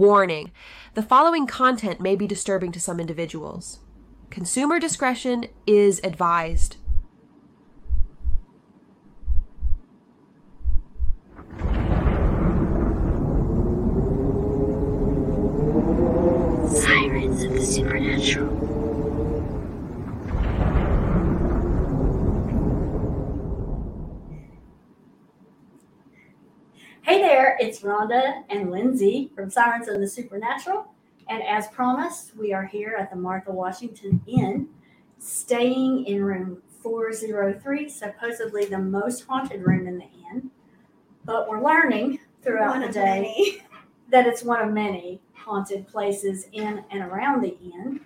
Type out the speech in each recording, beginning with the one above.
Warning the following content may be disturbing to some individuals. Consumer discretion is advised. Sirens of the Supernatural. Hey there, it's Rhonda and Lindsay from Sirens of the Supernatural. And as promised, we are here at the Martha Washington Inn, staying in room 403, supposedly the most haunted room in the inn. But we're learning throughout One the day that it's one of many haunted places in and around the inn.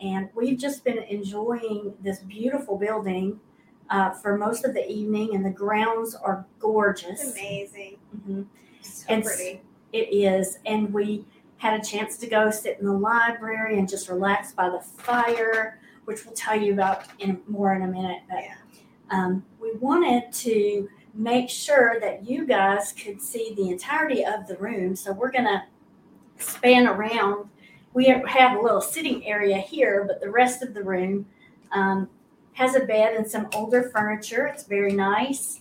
And we've just been enjoying this beautiful building uh, for most of the evening, and the grounds are gorgeous. It's amazing. Mhm. So And pretty. It is. And we had a chance to go sit in the library and just relax by the fire, which we'll tell you about in more in a minute. But Yeah. um, we wanted to make sure that you guys could see the entirety of the room. So we're going to span around. We have a little sitting area here, but the rest of the room um, has a bed and some older furniture. It's very nice.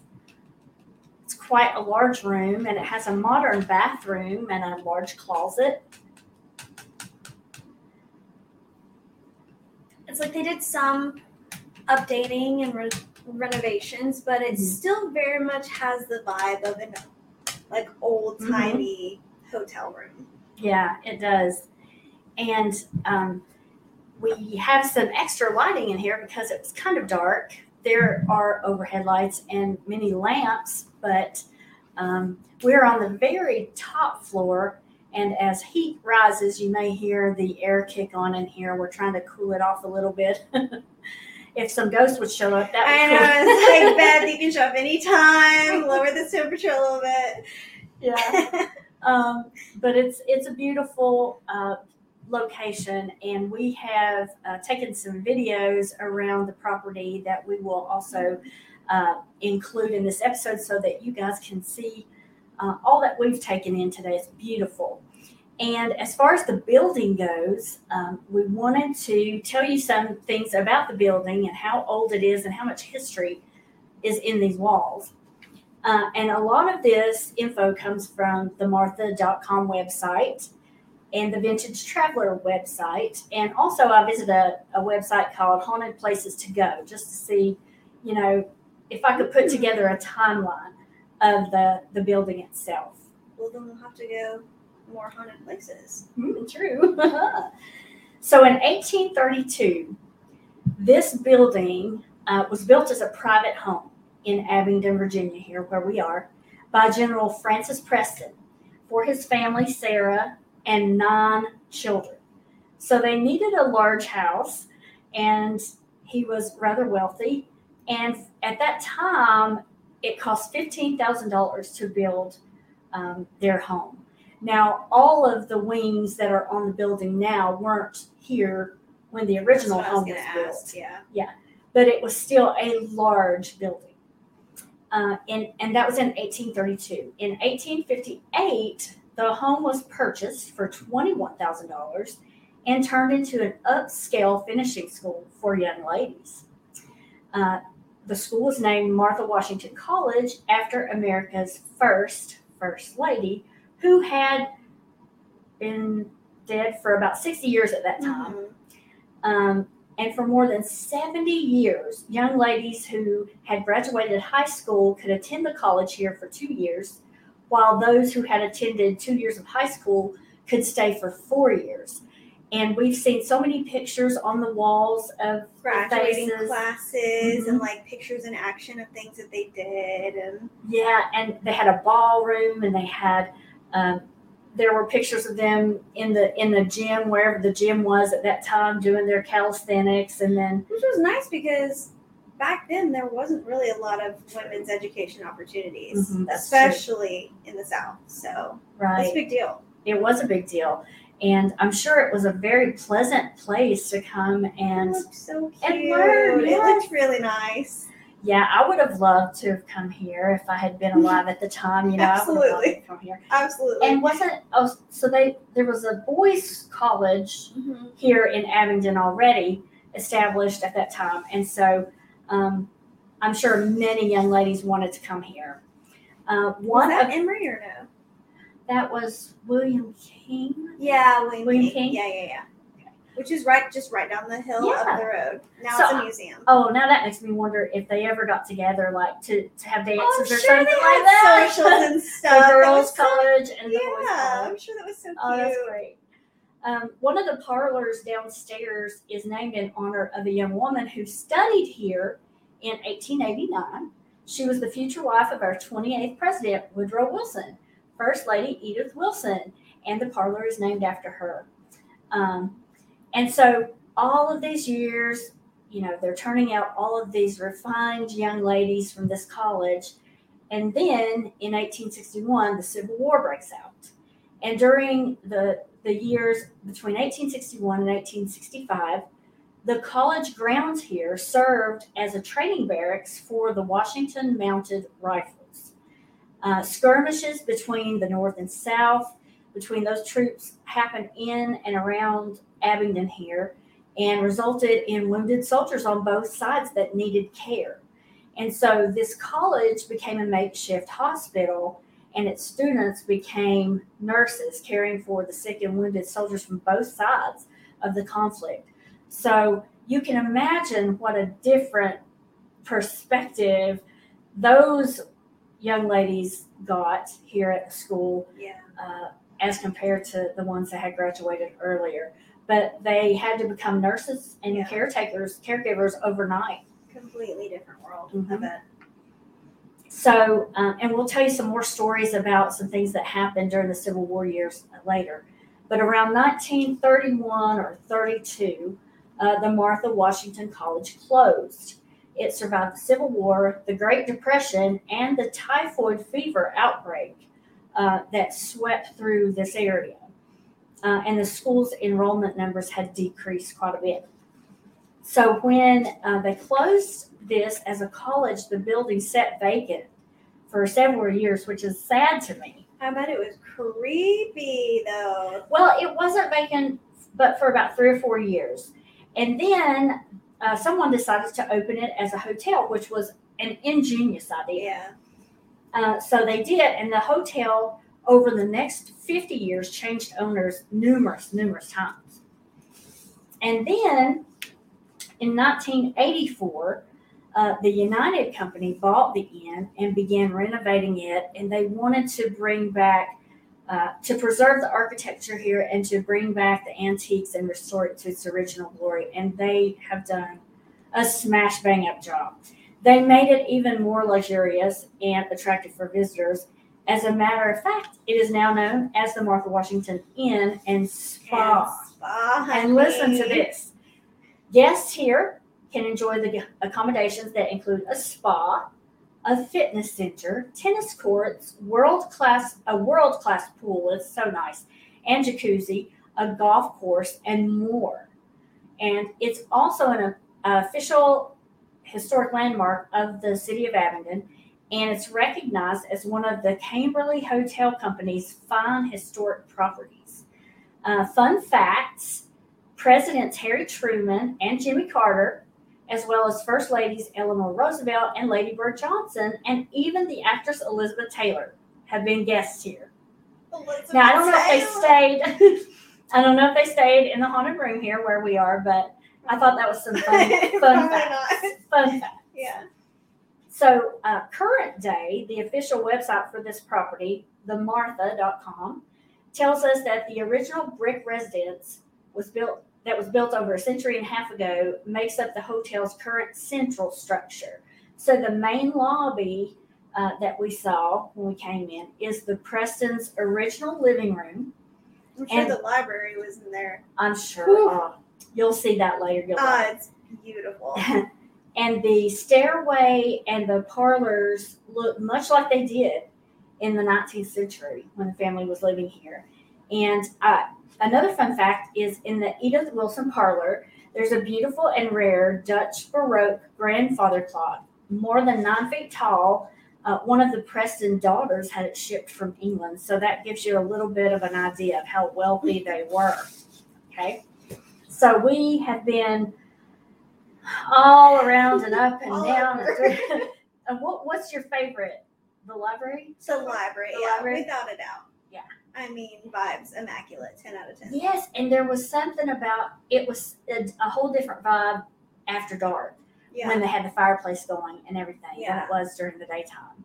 It's quite a large room and it has a modern bathroom and a large closet. It's like they did some updating and re- renovations, but it Mhm. still very much has the vibe of an like old timey hotel room. Yeah, it does. And um, we have some extra lighting in here because it was kind of dark. There are overhead lights and many lamps, but um, we're on the very top floor. And as heat rises, you may hear the air kick on in here. We're trying to cool it off a little bit. if some ghosts would show up, that would I cool- know it's like Beth, you can show up anytime, lower the temperature a little bit. yeah. um, but it's it's a beautiful uh, location, and we have uh, taken some videos around the property that we will also uh, include in this episode, so that you guys can see uh, all that we've taken in today. It's beautiful. And as far as the building goes, um, we wanted to tell you some things about the building and how old it is and how much history is in these walls. Uh, and a lot of this info comes from the martha.com website and the Vintage Traveler website. And also, I visited a, a website called Haunted Places to Go just to see, you know, if I could put together a timeline of the, the building itself. well, then we'll have to go more haunted places. Hmm, true. so in 1832, this building uh, was built as a private home in Abingdon, Virginia, here where we are, by General Francis Preston for his family, Sarah, and nine children. So they needed a large house, and he was rather wealthy. And at that time, it cost $15,000 to build um, their home. Now, all of the wings that are on the building now weren't here when the original That's home was, built, ask, Yeah. but it was still a large building. Uh, and, and that was in 1832. In 1858, the home was purchased for $21,000 and turned into an upscale finishing school for young ladies. Uh, the school was named Martha Washington College after America's first First Lady, who had been dead for about 60 years at that time. Mhm. Um, and for more than 70 years, young ladies who had graduated high school could attend the college here for two years, while those who had attended two years of high school could stay for four years. And we've seen so many pictures on the walls of Graduating faces. classes Mhm. and like pictures in action of things that they did and Yeah, and they had a ballroom, and they had um, there were pictures of them in the in the gym wherever the gym was at that time doing their calisthenics, and then which was nice because back then there wasn't really a lot of women's education opportunities, Mhm, that's true. especially in the South. So right, that's a big deal. it was a big deal, and I'm sure it was a very pleasant place to come and so and learn, It looked really nice. Yeah, I would have loved to have come here if I had been alive at the time. You know, I would have loved Absolutely. come here. Absolutely. And wasn't oh so they there was a boys' college Mhm. here in Abingdon already established at that time, and so um, I'm sure many young ladies wanted to come here. Uh, Was one that of Emory or no? that was William King. Yeah, William, William King. King? Yeah, yeah, yeah. Which is right, just right down the hill Yeah. up the road. Now So, it's a museum. Oh, now that makes me wonder if they ever got together, like to, to have dances Oh, or sure something like that. socials and stuff. That girls' was so- college and the boys' Yeah, college. I'm sure that was so cute. Oh, that's great. Um, one of the parlors downstairs is named in honor of a young woman who studied here in 1889. She was the future wife of our 28th president, Woodrow Wilson, First Lady Edith Wilson, and the parlor is named after her. Um, and so, all of these years, you know, they're turning out all of these refined young ladies from this college. And then in 1861, the Civil War breaks out. And during the, the years between 1861 and 1865, the college grounds here served as a training barracks for the Washington Mounted Rifles. Uh, skirmishes between the North and South, between those troops, happened in and around Abingdon here and resulted in wounded soldiers on both sides that needed care. And so this college became a makeshift hospital and its students became nurses caring for the sick and wounded soldiers from both sides of the conflict. So you can imagine what a different perspective those young ladies got here at the school Yeah. uh, as compared to the ones that had graduated earlier. But they had to become nurses and Yeah. caretakers, caregivers overnight. Completely different world. I Mhm. bet. So, um, and we'll tell you some more stories about some things that happened during the Civil War years later. But around 1931 or 32, uh, the Martha Washington College closed. It survived the Civil War, the Great Depression, and the typhoid fever outbreak uh, that swept through this area. Uh, and the school's enrollment numbers had decreased quite a bit. So when uh, they closed this as a college, the building sat vacant for several years, which is sad to me. I bet it was creepy though. Well, it wasn't vacant, but for about three or four years. And then uh, someone decided to open it as a hotel, which was an ingenious idea. Yeah. Uh, so they did, and the hotel over the next 50 years changed owners numerous, numerous times. And then in 1984, uh, the United Company bought the inn and began renovating it, and they wanted to bring back, uh, to preserve the architecture here and to bring back the antiques and restore it to its original glory. And they have done a smash bang up job. They made it even more luxurious and attractive for visitors. As a matter of fact, it is now known as the Martha Washington Inn and Spa. And spa, And listen to this guests here can enjoy the accommodations that include a spa, a fitness center, tennis courts, world class a world class pool. is so nice, and jacuzzi, a golf course, and more. And it's also an official historic landmark of the city of Abingdon, and it's recognized as one of the Camberley Hotel Company's fine historic properties. Uh, fun facts Presidents Harry Truman and Jimmy Carter, as well as First Ladies Eleanor Roosevelt and Lady Bird Johnson, and even the actress Elizabeth Taylor have been guests here. Elizabeth Now, I don't know if they stayed. I don't know if they stayed in the haunted room here where we are, but I thought that was some fun, fun facts. not. Fun facts. Yeah. So, uh, current day, the official website for this property, themartha.com, tells us that the original brick residence was built that was built over a century and a half ago makes up the hotel's current central structure. So the main lobby uh, that we saw when we came in is the Preston's original living room. I'm sure And- the library was in there. I'm sure uh, you'll see that later. You'll Ah, it's beautiful. and the stairway and the parlors look much like they did in the 19th century when the family was living here. And uh, another fun fact is in the Edith Wilson parlor, there's a beautiful and rare Dutch Baroque grandfather clock more than nine feet tall. Uh, one of the Preston daughters had it shipped from England, so that gives you a little bit of an idea of how wealthy they were. Okay, so we have been all around and up and All down. And what, what's your favorite? The library? The library, The yeah, library? without a doubt. Yeah. I mean, vibes immaculate, ten out of ten. Yes, and there was something about it was a, a whole different vibe after dark. Yeah. when they had the fireplace going and everything than it was during the daytime.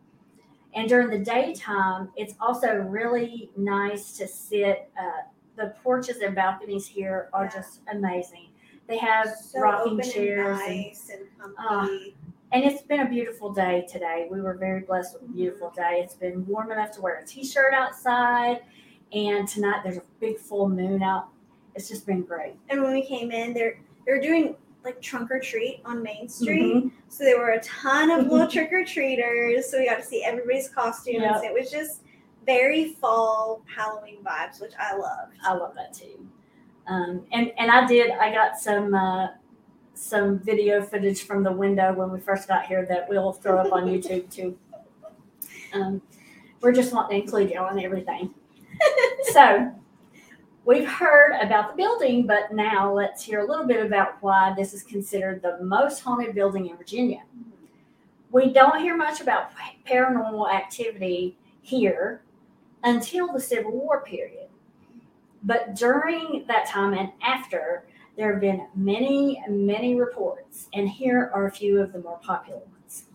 And during the daytime, it's also really nice to sit. Uh, the porches and balconies here are Yeah. just amazing. They have so rocking chairs, and nice and, comfy. and it's been a beautiful day today. We were very blessed with a beautiful day. It's been warm enough to wear a t-shirt outside, and tonight there's a big full moon out. It's just been great. and when we came in, they're they're doing like trunk or treat on Main Street. Mhm. So there were a ton of little trick or treaters. So we got to see everybody's costumes. Yep. It was just very fall Halloween vibes, which I loved. I love that too. Um, and and I did. I got some uh, some video footage from the window when we first got here that we'll throw up on YouTube too. Um, we're just wanting to include you on everything. so we've heard about the building, but now let's hear a little bit about why this is considered the most haunted building in Virginia. We don't hear much about paranormal activity here until the Civil War period. But during that time and after, there have been many, many reports, and here are a few of the more popular ones.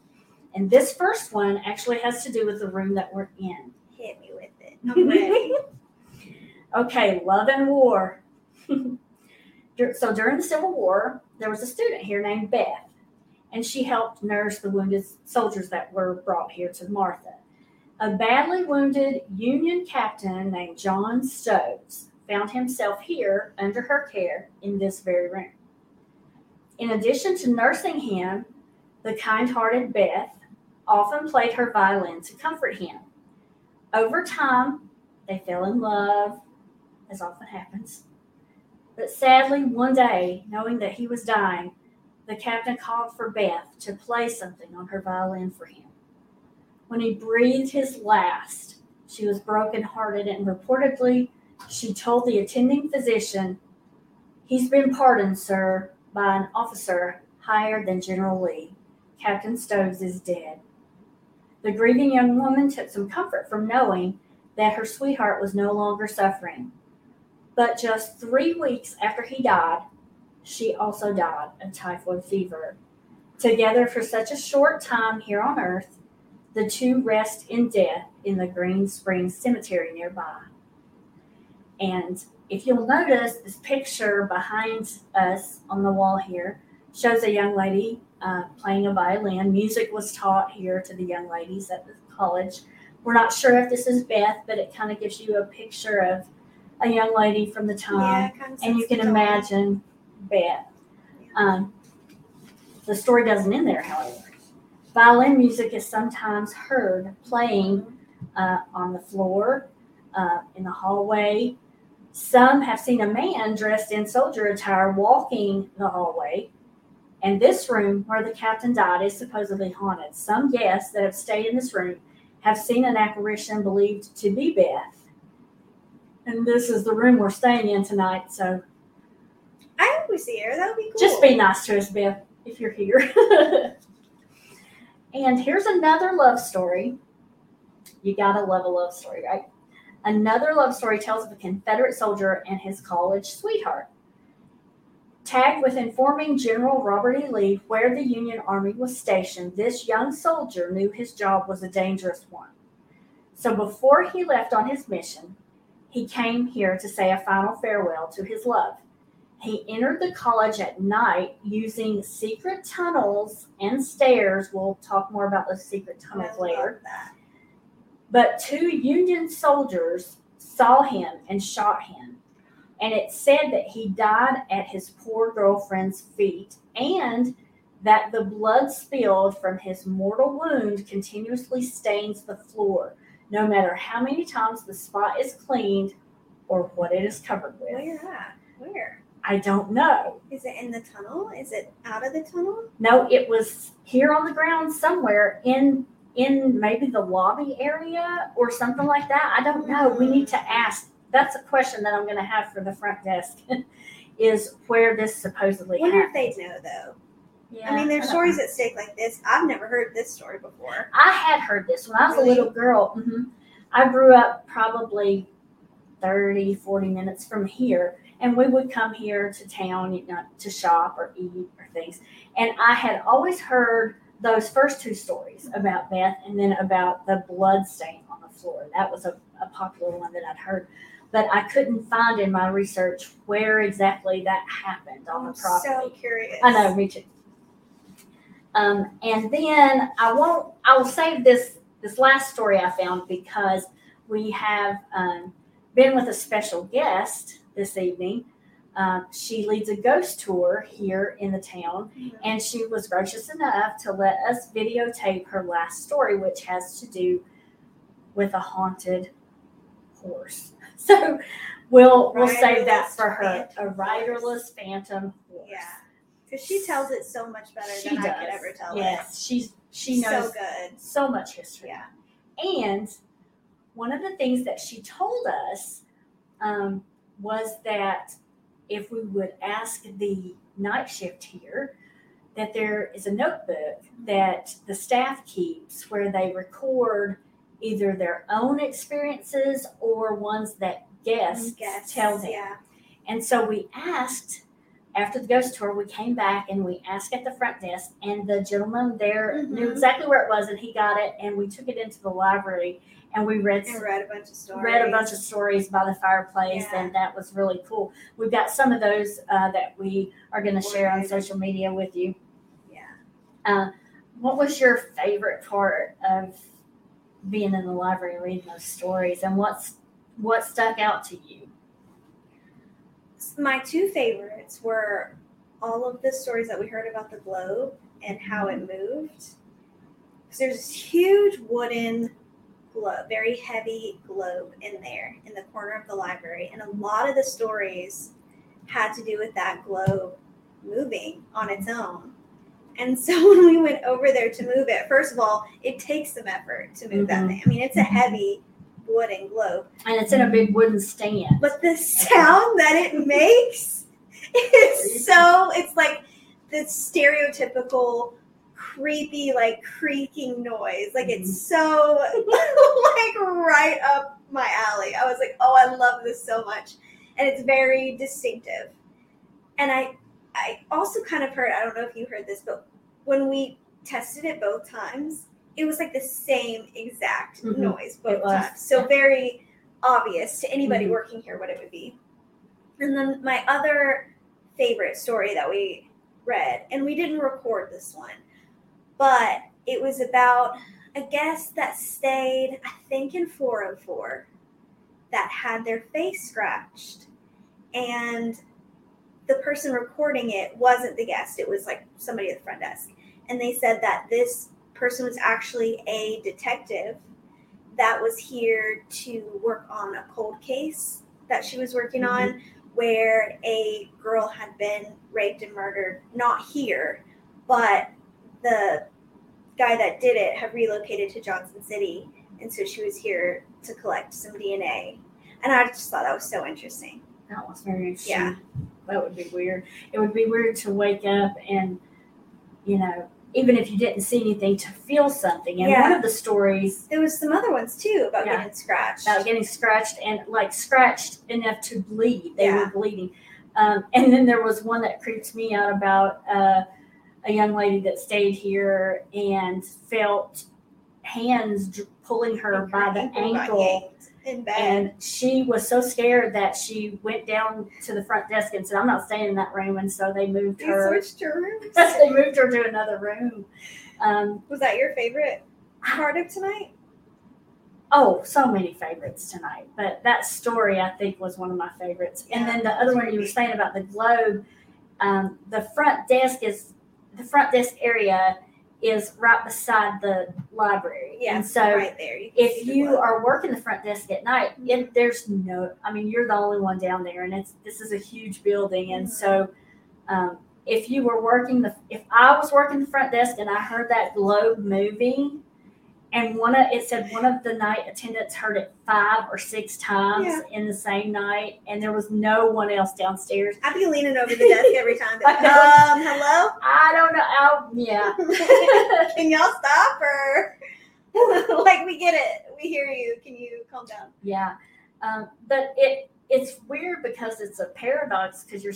And this first one actually has to do with the room that we're in. Hit me with it. Okay, love and war. So during the Civil War, there was a student here named Beth, and she helped nurse the wounded soldiers that were brought here to Martha. A badly wounded Union captain named John Stokes found himself here under her care in this very room. In addition to nursing him, the kind hearted Beth often played her violin to comfort him. Over time, they fell in love, as often happens. But sadly, one day, knowing that he was dying, the captain called for Beth to play something on her violin for him. When he breathed his last, she was brokenhearted and reportedly she told the attending physician, He's been pardoned, sir, by an officer higher than General Lee. Captain Stokes is dead. The grieving young woman took some comfort from knowing that her sweetheart was no longer suffering. But just three weeks after he died, she also died of typhoid fever. Together for such a short time here on earth, the two rest in death in the Green Springs Cemetery nearby. And if you'll notice, this picture behind us on the wall here shows a young lady uh, playing a violin. Music was taught here to the young ladies at the college. We're not sure if this is Beth, but it kind of gives you a picture of a young lady from the time, yeah, and you can sets the tone. imagine Beth. Um, the story doesn't end there, however. Violin music is sometimes heard playing uh, on the floor, uh, in the hallway. Some have seen a man dressed in soldier attire walking the hallway. And this room where the captain died is supposedly haunted. Some guests that have stayed in this room have seen an apparition believed to be Beth. And this is the room we're staying in tonight, so I hope we see her. That would be cool. just be nice to us, Beth, if you're here. and here's another love story. You gotta love a love story, right? Another love story tells of a Confederate soldier and his college sweetheart. Tagged with informing General Robert E. Lee where the Union Army was stationed, this young soldier knew his job was a dangerous one. So before he left on his mission, he came here to say a final farewell to his love. He entered the college at night using secret tunnels and stairs. We'll talk more about those secret tunnels later. But two Union soldiers saw him and shot him. And it said that he died at his poor girlfriend's feet and that the blood spilled from his mortal wound continuously stains the floor, no matter how many times the spot is cleaned or what it is covered with. Where at? Where? I don't know. Is it in the tunnel? Is it out of the tunnel? No, it was here on the ground somewhere in in maybe the lobby area or something like that. I don't know. We need mm. to ask. That's a question that I'm going to have for the front desk. is where this supposedly I wonder if they know though. Yeah, I mean, there's don't stories know. at stake like this. I've never heard this story before. I had heard this when I was Really? a little girl. Mm-hmm. I grew up probably 30, 40 minutes from here, and we would come here to town you know, to shop or eat or things. And I had always heard those first two stories about Beth and then about the blood stain on the floor. That was a, a popular one that I'd heard. But I couldn't find in my research where exactly that happened on the I'm property. so curious. I know, me too. Um, and then I won't. I will save this this last story I found because we have um, been with a special guest this evening. Um, she leads a ghost tour here in the town, Mhm. and she was gracious enough to let us videotape her last story, which has to do with a haunted horse. So we'll we'll save that for her. phantom A riderless phantom horse. Yeah. Because she tells it so much better She than does. I could ever tell yes, she's she knows So good. so much history. Yeah. And one of the things that she told us um, was that if we would ask the night shift here, that there is a notebook that the staff keeps where they record either their own experiences or ones that guests Guess. tell them. Yeah. And so we asked after the ghost tour, we came back and we asked at the front desk, and the gentleman there knew Mhm. exactly where it was, and he got it, and we took it into the library and we read And read a bunch of stories. read a bunch of stories by the fireplace, Yeah. and that was really cool. We've got some of those uh, that we are going to share on social media with you. Yeah. Uh, what was your favorite part of being in the library reading those stories, and what's what stuck out to you? My two favorites were all of the stories that we heard about the globe and how it mm-hmm. moved. 'Cause there's this huge wooden globe, very heavy globe in there in the corner of the library. And a lot of the stories had to do with that globe moving on its own. And so when we went over there to move it, first of all, it takes some effort to move that Mhm. thing. I mean, it's a heavy wooden globe. And it's in a big wooden stand. But the sound that it makes is so it's like the stereotypical creepy like creaking noise. Like it's so like right up my alley. I was like, "Oh, I love this so much." And it's very distinctive. And I I also kind of heard, I don't know if you heard this, but when we tested it both times, it was like the same exact Mhm. noise both times. So very obvious to anybody Mhm. working here what it would be. And then my other favorite story that we read, and we didn't record this one, but it was about a guest that stayed, I think, in 404 that had their face scratched. And the person recording it wasn't the guest, it was like somebody at the front desk. And they said that this person was actually a detective that was here to work on a cold case that she was working on mm-hmm. where a girl had been raped and murdered, not here, but the guy that did it had relocated to Johnson City. And so she was here to collect some DNA. And I just thought that was so interesting. That was very interesting. Yeah. That would be weird. It would be weird to wake up and, you know, even if you didn't see anything, to feel something. And one of the stories There was some other ones too about Yeah. getting scratched. about getting scratched and like scratched enough to bleed, they Yeah. were bleeding. Um, and then there was one that creeped me out about uh, a young lady that stayed here and felt hands pulling her by the ankle. In bed. And she was so scared that she went down to the front desk and said, I'm not staying in that room. And so they moved they her. switched your rooms. they moved her to another room. Um, Was that your favorite part of tonight? oh, so many favorites tonight. But that story, I think, was one of my favorites. and then the other one you were saying about the globe, um, the front desk is the front desk area is right beside the library. Yeah, and so right there. You if you are working the front desk at night, it, there's no, I mean, you're the only one down there, and it's this is a huge building, and Mhm. so um, if you were working the, if I was working the front desk and I heard that globe moving, and one of it said one of the night attendants heard it five or six times Yeah. in the same night, and there was no one else downstairs. I'd be leaning over the desk every time. Know. um, hello? I don't know. I'll, yeah. Can y'all stop or like we get it. We hear you. Can you calm down? Yeah, um, but it it's weird because it's a paradox because you're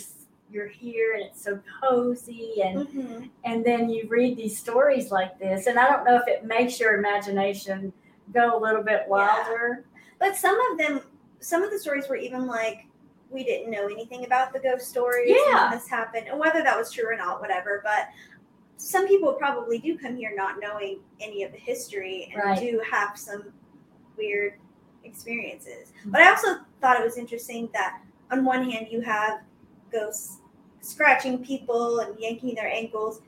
you're here and it's so cozy and Mm-hmm. and then you read these stories like this and I don't know if it makes your imagination go a little bit wilder. But some of them, some of the stories were even like we didn't know anything about the ghost stories. Yeah. this happened, and whether that was true or not, whatever. But some people probably do come here not knowing any of the history and Right. do have some weird experiences. But I also thought it was interesting that on one hand you have ghosts scratching people and yanking their ankles,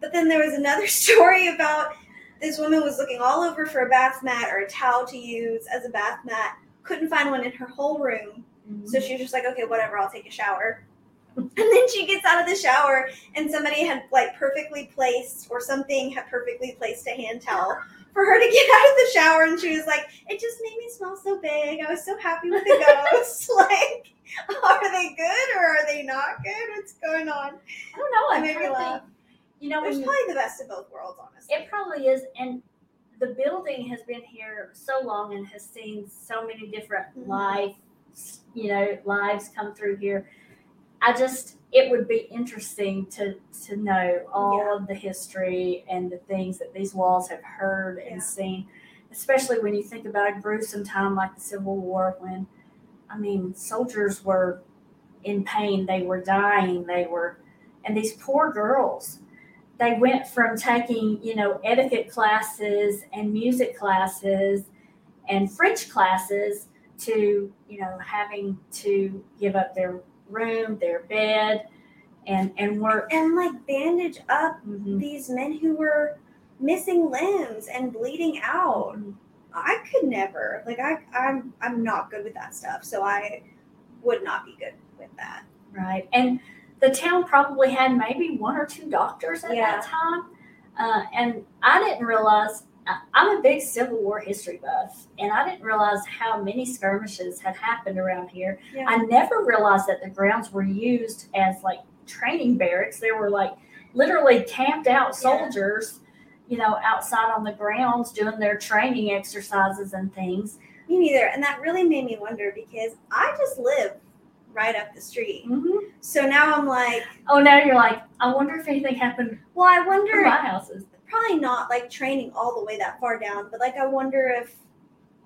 but then there was another story about this woman was looking all over for a bath mat or a towel to use as a bath mat, couldn't find one in her whole room. So she was just like, okay, whatever, I'll take a shower. And then she gets out of the shower and somebody had like perfectly placed or something had perfectly placed a hand towel for her to get out of the shower and she was like, It just made me smell so big. I was so happy with the ghosts. like, are they good or are they not good? What's going on? I don't know. I'm made me laugh. You know, it's probably the best of both worlds, honestly. it probably is, and the building has been here so long and has seen so many different Mhm. lives, you know, lives come through here. I just, it would be interesting to to know all Yeah. of the history and the things that these walls have heard Yeah. and seen, especially when you think about a gruesome time like the Civil War, when, I mean, soldiers were in pain, they were dying, they were, and these poor girls they went from taking you know etiquette classes and music classes and french classes to you know having to give up their room their bed and and work and like bandage up Mhm. these men who were missing limbs and bleeding out. I could never. Like I I'm I'm not good with that stuff. So I would not be good with that. right and the town probably had maybe one or two doctors at Yeah. that time uh, and i didn't realize i'm a big civil war history buff and i didn't realize how many skirmishes had happened around here Yeah. I never realized that the grounds were used as like training barracks. There were like literally camped out Yeah. soldiers, you know, outside on the grounds doing their training exercises and things. Me neither. And that really made me wonder because I just live right up the street. Mm-hmm. So now I'm like, Oh, now you're like, I wonder if anything happened well, I wonder my houses. Probably not like training all the way that far down, but like I wonder if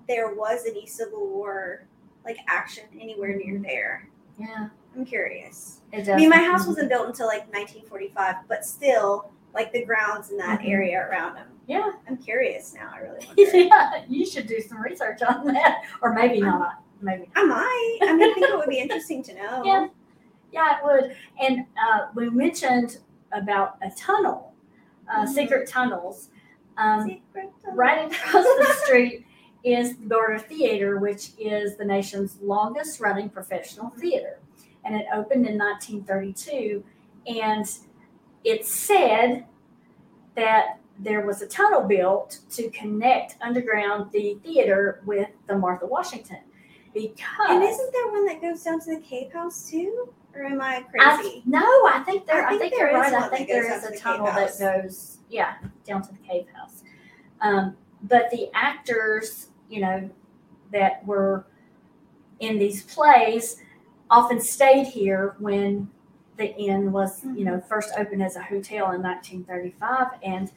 there was any Civil War like action anywhere near there. Yeah, I'm curious. it does. I mean, my house wasn't built until like 1945, but still, like the grounds in that Mhm. area around them. Yeah, I'm curious now. I really yeah. You should do some research on that, or maybe not. Maybe I might. I mean, I think it would be interesting to know. Yeah. Yeah, it would. And uh, we mentioned about a tunnel, uh, Mhm. secret tunnels. Um, Secret tunnel. right across the street is the Barter Theater, which is the nation's longest running professional theater. And it opened in 1932. And it's said that there was a tunnel built to connect underground the theater with the Martha Washington. Because And isn't there one that goes down to the cave house too? Or am I I, crazy? no, I think there. I I think think, there right. I think there is a tunnel that goes, yeah, down to the cave house. Um, but the actors, you know, that were in these plays often stayed here when the inn was, you know, first opened as a hotel in 1935, and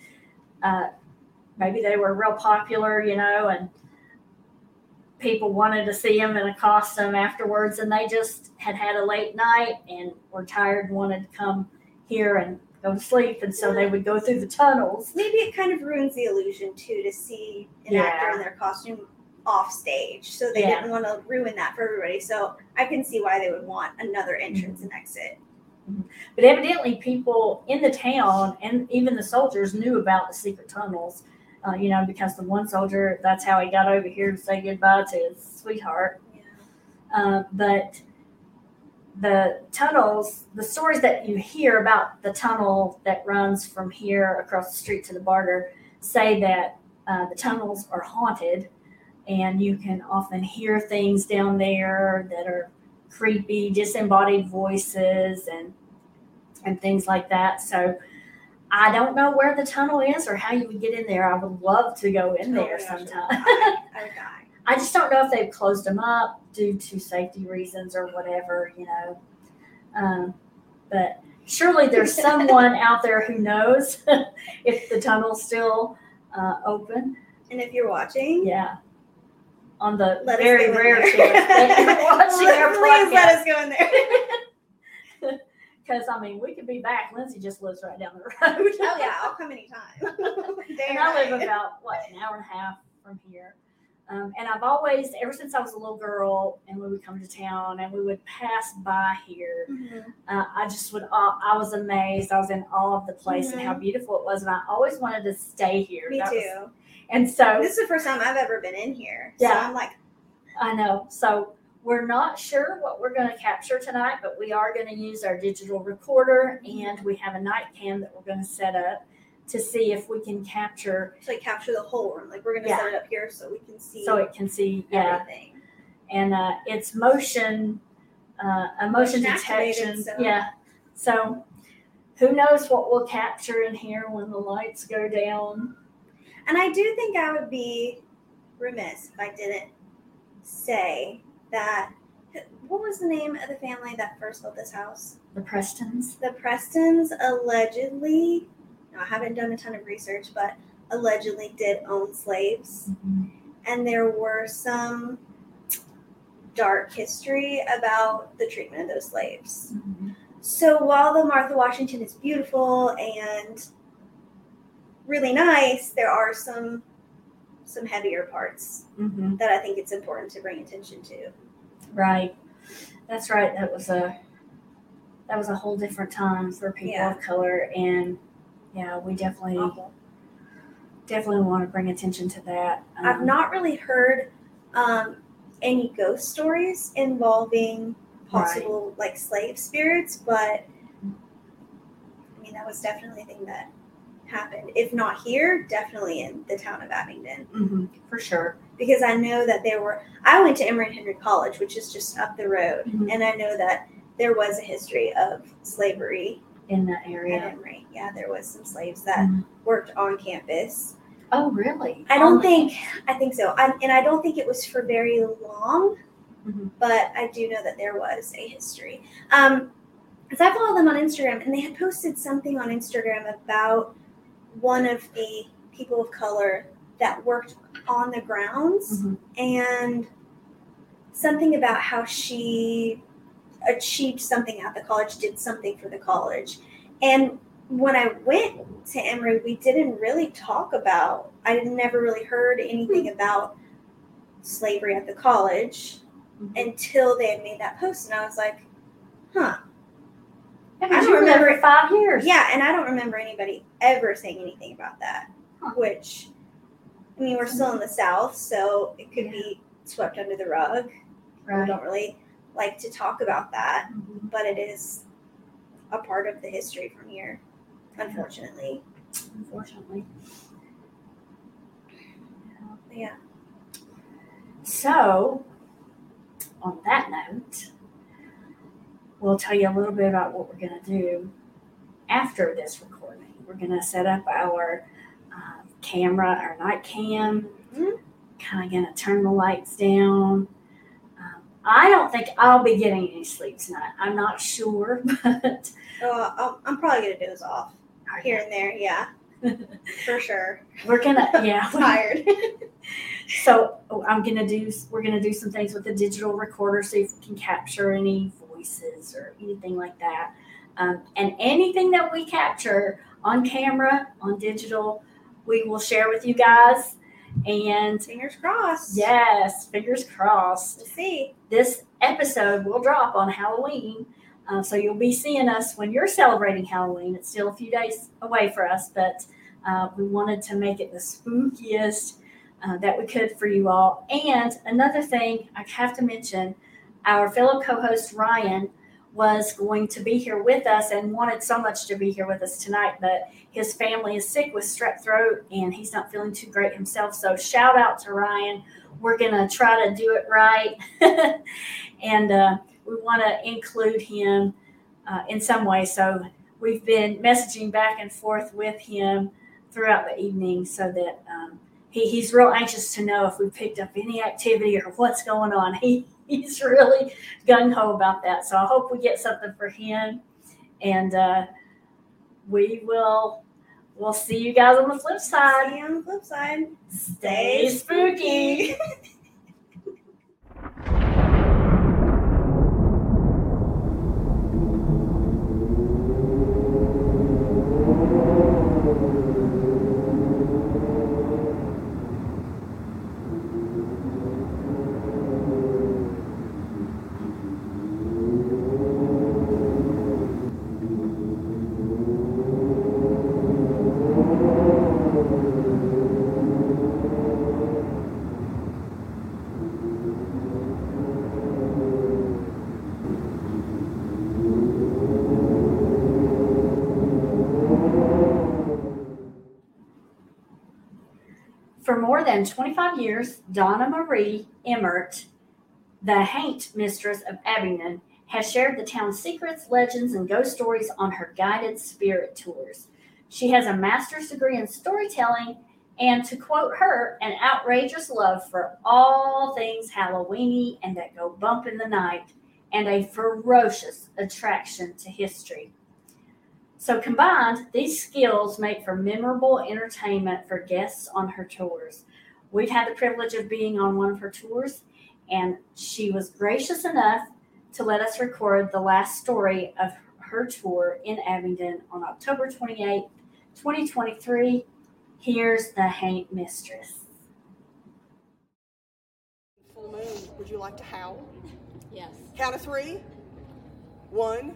uh, maybe they were real popular, you know, and people wanted to see him in a costume afterwards, and they just had had a late night and were tired and wanted to come here and go to sleep, and so they would go through the tunnels. Maybe it kind of ruins the illusion too to see an Yeah. actor in their costume off stage. So they Yeah. didn't want to ruin that for everybody. So I can see why they would want another entrance Mm-hmm. and exit. But evidently, people in the town and even the soldiers knew about the secret tunnels. Uh, you know, because the one soldier, that's how he got over here to say goodbye to his sweetheart. Uh, but the tunnels, the stories that you hear about the tunnel that runs from here across the street to the barter say that uh, the tunnels are haunted and you can often hear things down there that are creepy, disembodied voices and and things like that. So I don't know where the tunnel is or how you would get in there. I would love to go in there sometime. I. I just don't know if they've closed them up due to safety reasons or whatever, you know. Um, but surely there's someone out there who knows if the tunnel's still uh, open. And if you're watching, Yeah. On the let very us go in rare chance that you're watching our Please let us go in there. Because, I mean, we could be back. Lindsay just lives right down the road. oh yeah, I'll come anytime. And I live about what an hour and a half from here. Um, and I've always, ever since I was a little girl, and we would come to town and we would pass by here. Mhm. Uh, I just would, awe- I was amazed. I was in awe of the place and how beautiful it was, and I always wanted to stay here. Me That was- too. and so This is the first time I've ever been in here. Yeah. So I'm like, I know. So we're not sure what we're going to capture tonight, but we are going to use our digital recorder, and we have a night cam that we're going to set up to see if we can capture to like capture the whole room. Like we're gonna Yeah. set it up here so we can see so it can see yeah everything. and uh, it's motion uh, a motion Motion detection so- yeah so who knows what we'll capture in here when the lights go down And I do think I would be remiss if I didn't say that. What was the name of the family that first built this house? the prestons The Prestons allegedly, I haven't done a ton of research, but allegedly did own slaves. Mm-hmm. And there were some dark history about the treatment of those slaves. Mm-hmm. So while the Martha Washington is beautiful and really nice, there are some some heavier parts Mhm. that I think it's important to bring attention to. right that's right that was a that was a whole different time for people Yeah. of color and yeah we definitely definitely want to bring attention to that I've Um, not really heard um, any ghost stories involving possible like slave spirits, but I mean that was definitely a thing that happened. If not here, definitely in the town of Abingdon. mhm, for sure because I know that there were. I went to Emory and Henry College, which is just up the road, Mhm. and I know that there was a history of slavery in that at area Emory. Yeah, there was some slaves that Mhm. worked on campus. oh really I don't On the- think. I think so, I, and I don't think it was for very long, Mhm. but I do know that there was a history. Um, because I follow them on Instagram, and they had posted something on Instagram about one of the people of color that worked on the grounds Mhm. and something about how she achieved something at the college, did something for the college. And when I went to Emory, we didn't really talk about, I never really heard anything about slavery at the college Mhm. until they had made that post. And I was like, huh. Yeah, I don't remember- for five years. Yeah, and I don't remember anybody ever saying anything about that, Huh. which, I mean, we're still in the South, so it could be swept under the rug. We don't really like to talk about that, Mhm. but it is a part of the history from here, unfortunately. Unfortunately. Yeah. So, on that note, we'll tell you a little bit about what we're going to do after this recording. We're going to set up our uh, camera, our night cam, Mhm. kind of going to turn the lights down. Um, I don't think I'll be getting any sleep tonight. I'm not sure, but Oh, I'll- I'm probably gonna doze off here and there. Yeah, for sure. we're gonna, yeah, Tired. So oh, I'm gonna do. We're gonna do some things with the digital recorder, so if we can capture any voices or anything like that. Um, and anything that we capture on camera, on digital, we will share with you guys. And Fingers crossed. yes, fingers crossed. We'll see. This episode will drop on Halloween. Uh, so you'll be seeing us when you're celebrating Halloween. It's still a few days away for us, but uh, we wanted to make it the spookiest uh, that we could for you all. And another thing I have to mention our fellow co host Ryan was going to be here with us and wanted so much to be here with us tonight, but his family is sick with strep throat and he's not feeling too great himself. So, shout out to Ryan. We're to try to do it right. and uh, we want to include him uh, in some way. So, we've been messaging back and forth with him throughout the evening so that um, he, he's real anxious to know if we picked up any activity or what's going on. He he's really gung ho about that. So I hope we get something for him, and uh, we will we'll see you guys on the flip side. See you on the flip side. Stay spooky. more than 25 years, Donna Marie Emmert, the Haint Mistress of Abingdon, has shared the town's secrets, legends, and ghost stories on her guided spirit tours. She has a master's degree in storytelling and, to quote her, an outrageous love for all things Halloweeny and that go bump in the night, and a ferocious attraction to history. So, combined, these skills make for memorable entertainment for guests on her tours. We've had the privilege of being on one of her tours, and she was gracious enough to let us record the last story of her tour in Abingdon on October 28, 2023. Here's the Haint Mistress. Full moon, would you like to howl? Yes. Count of three. One,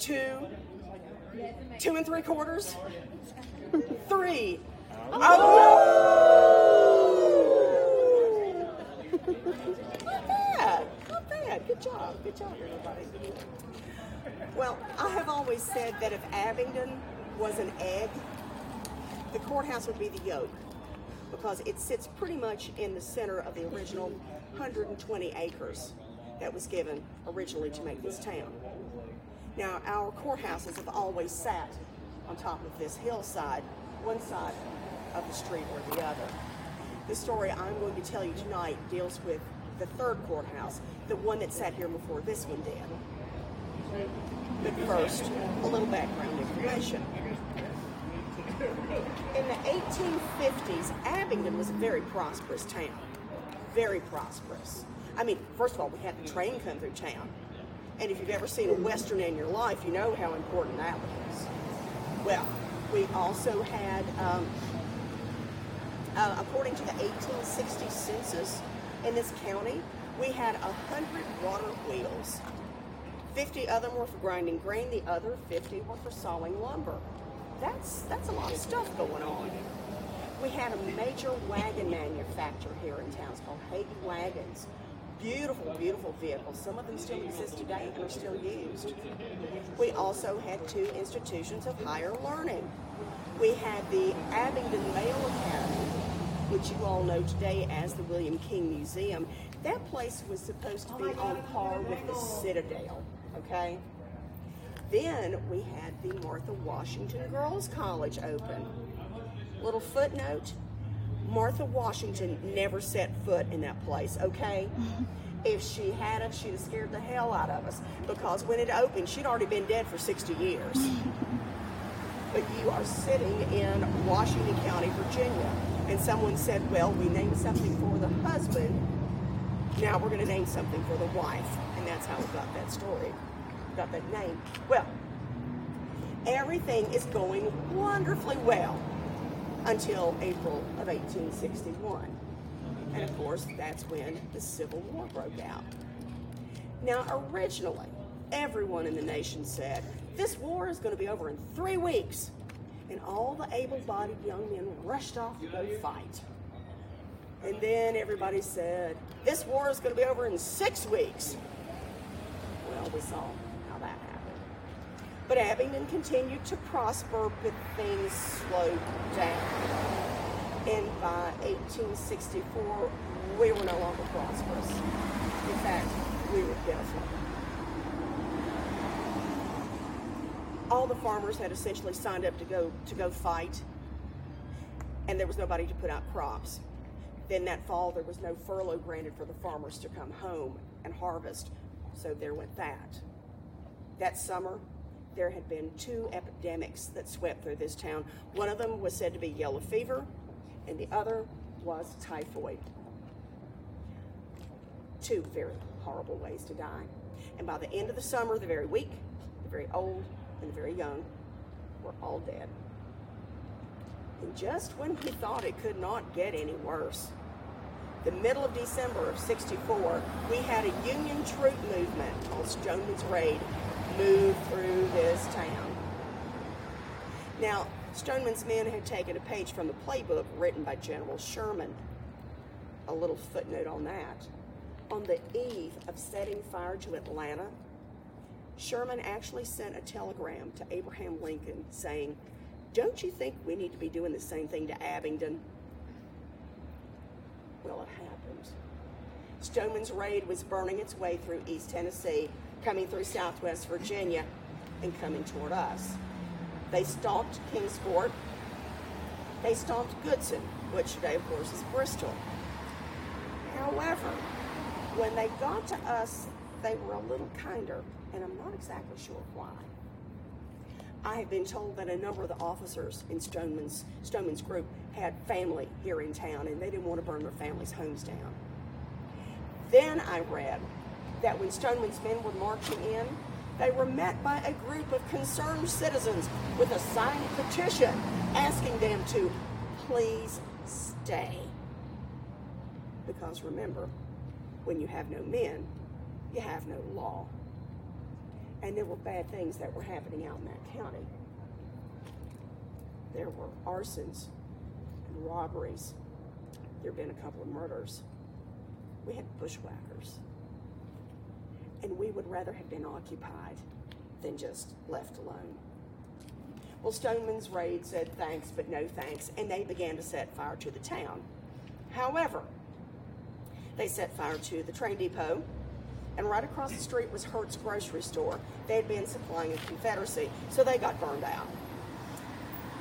two, two and three quarters, three. Oh! Not bad, not bad. Good job, good job, everybody. Well, I have always said that if Abingdon was an egg, the courthouse would be the yolk because it sits pretty much in the center of the original 120 acres that was given originally to make this town. Now, our courthouses have always sat on top of this hillside, one side of the street or the other. The story I'm going to tell you tonight deals with the third courthouse, the one that sat here before this one did. But first, a little background information. In the 1850s, Abingdon was a very prosperous town. Very prosperous. I mean, first of all, we had the train come through town. And if you've ever seen a Western in your life, you know how important that was. Well, we also had, um, uh, according to the 1860 census in this county, we had 100 water wheels. 50 of them were for grinding grain, the other 50 were for sawing lumber. That's, that's a lot of stuff going on. We had a major wagon manufacturer here in town. It's called Hayden Wagons. Beautiful, beautiful vehicles. Some of them still exist today and are still used. We also had two institutions of higher learning. We had the Abingdon Male Academy, which you all know today as the William King Museum. That place was supposed to be on par with the Citadel, okay? Then we had the Martha Washington Girls College open. Little footnote Martha Washington never set foot in that place, okay? If she hadn't, she'd have scared the hell out of us because when it opened, she'd already been dead for 60 years. But you are sitting in Washington County, Virginia, and someone said, Well, we named something for the husband, now we're going to name something for the wife. And that's how we got that story, got that name. Well, everything is going wonderfully well until April of 1861. And of course, that's when the Civil War broke out. Now, originally, everyone in the nation said, This war is going to be over in three weeks. And all the able bodied young men rushed off to go fight. And then everybody said, This war is going to be over in six weeks. Well, we saw how that happened. But Abingdon continued to prosper, but things slowed down. And by 1864, we were no longer prosperous. In fact, we were pitiful. All the farmers had essentially signed up to go to go fight, and there was nobody to put out crops. Then that fall, there was no furlough granted for the farmers to come home and harvest, so there went that. That summer, there had been two epidemics that swept through this town. One of them was said to be yellow fever, and the other was typhoid. Two very horrible ways to die. And by the end of the summer, the very weak, the very old, and very young were all dead. And just when we thought it could not get any worse, the middle of December of 64, we had a Union troop movement called Stoneman's Raid move through this town. Now, Stoneman's men had taken a page from the playbook written by General Sherman. A little footnote on that. On the eve of setting fire to Atlanta, Sherman actually sent a telegram to Abraham Lincoln saying, Don't you think we need to be doing the same thing to Abingdon? Well, it happened. Stoneman's raid was burning its way through East Tennessee, coming through Southwest Virginia, and coming toward us. They stomped Kingsport. They stomped Goodson, which today, of course, is Bristol. However, when they got to us, they were a little kinder, and I'm not exactly sure why. I have been told that a number of the officers in Stoneman's, Stoneman's group had family here in town, and they didn't want to burn their families' homes down. Then I read that when Stoneman's men were marching in, they were met by a group of concerned citizens with a signed petition asking them to please stay. Because remember, when you have no men, you have no law. And there were bad things that were happening out in that county. There were arsons and robberies. There had been a couple of murders. We had bushwhackers. And we would rather have been occupied than just left alone. Well, Stoneman's raid said thanks, but no thanks, and they began to set fire to the town. However, they set fire to the train depot, and right across the street was Hertz grocery store. They had been supplying a Confederacy, so they got burned out.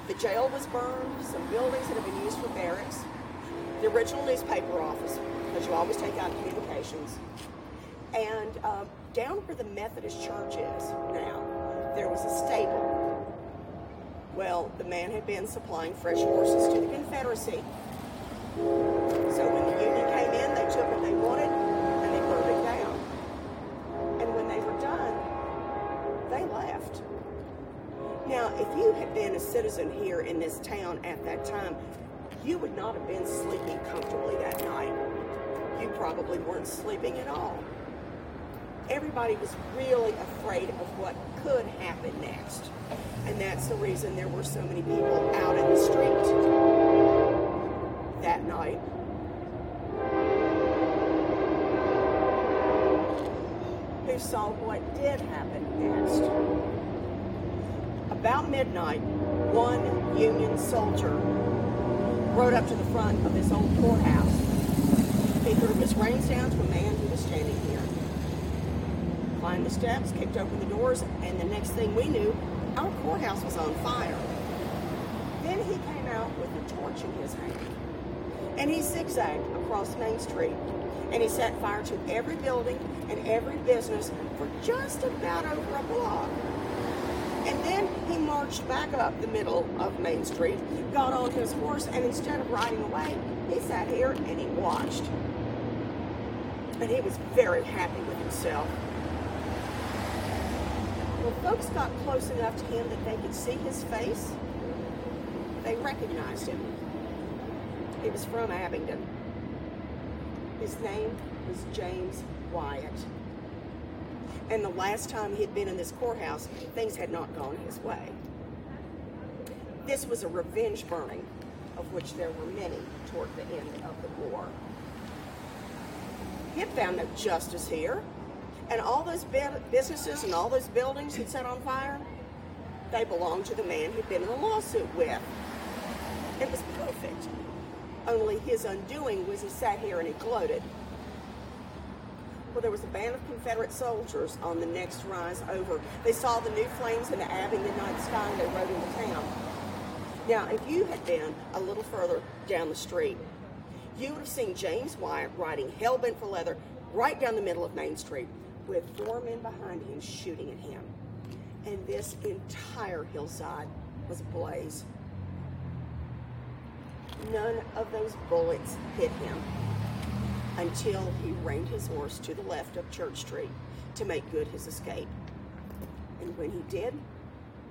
The jail was burned, some buildings that had been used for barracks, the original newspaper office, because you always take out communications, and uh, down where the Methodist church is now, there was a stable. Well, the man had been supplying fresh horses to the Confederacy. You had been a citizen here in this town at that time, you would not have been sleeping comfortably that night. You probably weren't sleeping at all. Everybody was really afraid of what could happen next. And that's the reason there were so many people out in the street that night. Who saw what did happen next. About midnight, one Union soldier rode up to the front of this old courthouse. He threw his reins down to a man who was standing here. Climbed the steps, kicked open the doors, and the next thing we knew, our courthouse was on fire. Then he came out with a torch in his hand. And he zigzagged across Main Street. And he set fire to every building and every business for just about over a block. And then he marched back up the middle of Main Street, got on his horse, and instead of riding away, he sat here and he watched. And he was very happy with himself. When folks got close enough to him that they could see his face, they recognized him. He was from Abingdon. His name was James Wyatt. And the last time he had been in this courthouse, things had not gone his way. This was a revenge burning, of which there were many toward the end of the war. He had found no justice here. And all those businesses and all those buildings he'd set on fire, they belonged to the man he'd been in a lawsuit with. It was perfect. Only his undoing was he sat here and he gloated. Well, there was a band of Confederate soldiers on the next rise over. They saw the new flames in the Abingdon night sky and they rode into town. Now, if you had been a little further down the street, you would have seen James Wyatt riding hell-bent for leather right down the middle of Main Street with four men behind him shooting at him. And this entire hillside was ablaze. None of those bullets hit him until he reined his horse to the left of Church Street to make good his escape. And when he did,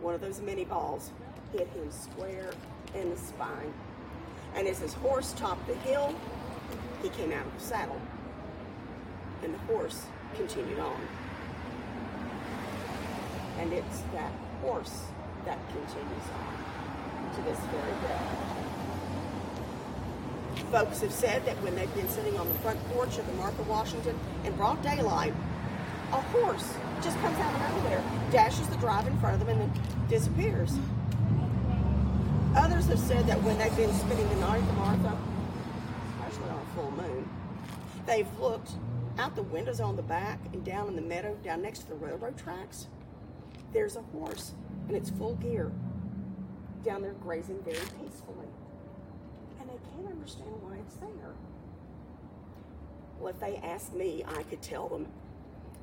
one of those minie balls hit him square in the spine. And as his horse topped the hill, he came out of the saddle. And the horse continued on. And it's that horse that continues on to this very day. Folks have said that when they've been sitting on the front porch of the Martha Washington in broad daylight, a horse just comes out of nowhere, dashes the drive in front of them, and then disappears. Others have said that when they've been spending the night at the Martha, especially on a full moon, they've looked out the windows on the back and down in the meadow down next to the railroad tracks. There's a horse in its full gear down there grazing very peacefully. Can't understand why it's there. Well, if they asked me, I could tell them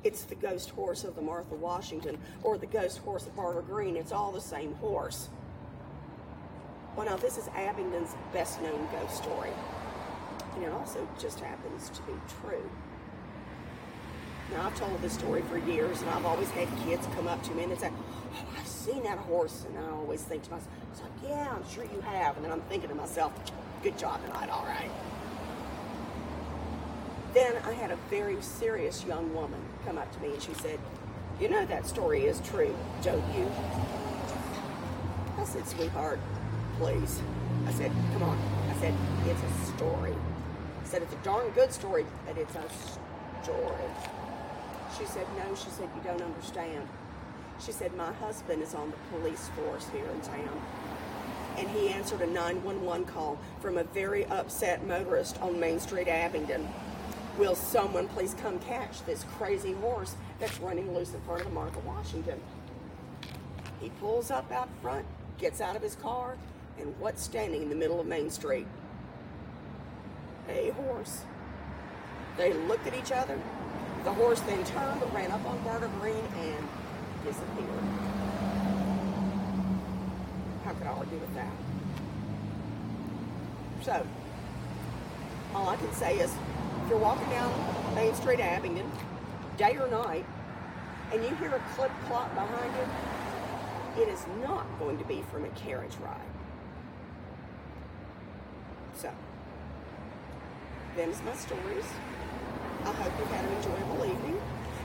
it's the ghost horse of the Martha Washington or the ghost horse of Barter Green. It's all the same horse. Well, now, this is Abingdon's best known ghost story. And it also just happens to be true. Now, I've told this story for years, and I've always had kids come up to me and they say, Oh, I've seen that horse. And I always think to myself, it's like, Yeah, I'm sure you have. And then I'm thinking to myself, Good job tonight, all right. Then I had a very serious young woman come up to me and she said, You know that story is true, don't you? I said, Sweetheart, please. I said, Come on. I said, It's a story. I said, It's a darn good story, but it's a story. She said, No, she said, You don't understand. She said, My husband is on the police force here in town. And he answered a 911 call from a very upset motorist on Main Street, Abingdon. Will someone please come catch this crazy horse that's running loose in front of the Martha Washington? He pulls up out front, gets out of his car, and what's standing in the middle of Main Street? A horse. They looked at each other, the horse then turned, ran up on Barter Green, and disappeared. Argue with that? So, all I can say is, if you're walking down Main Street, Abingdon, day or night, and you hear a clip clop behind you, it is not going to be from a carriage ride. So, them's my stories. I hope you've had an enjoyable evening.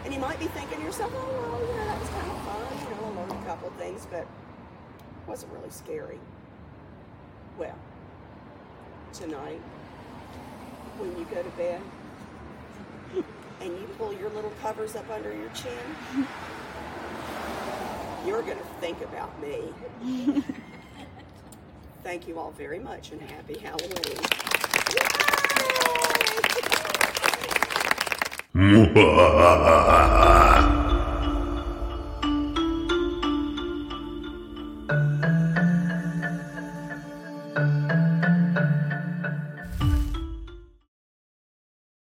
And you might be thinking to yourself, oh, well, you know, that was kind of fun. You know, I learned a couple of things, but wasn't really scary. Well, tonight, when you go to bed and you pull your little covers up under your chin, you're going to think about me. Thank you all very much and happy Halloween.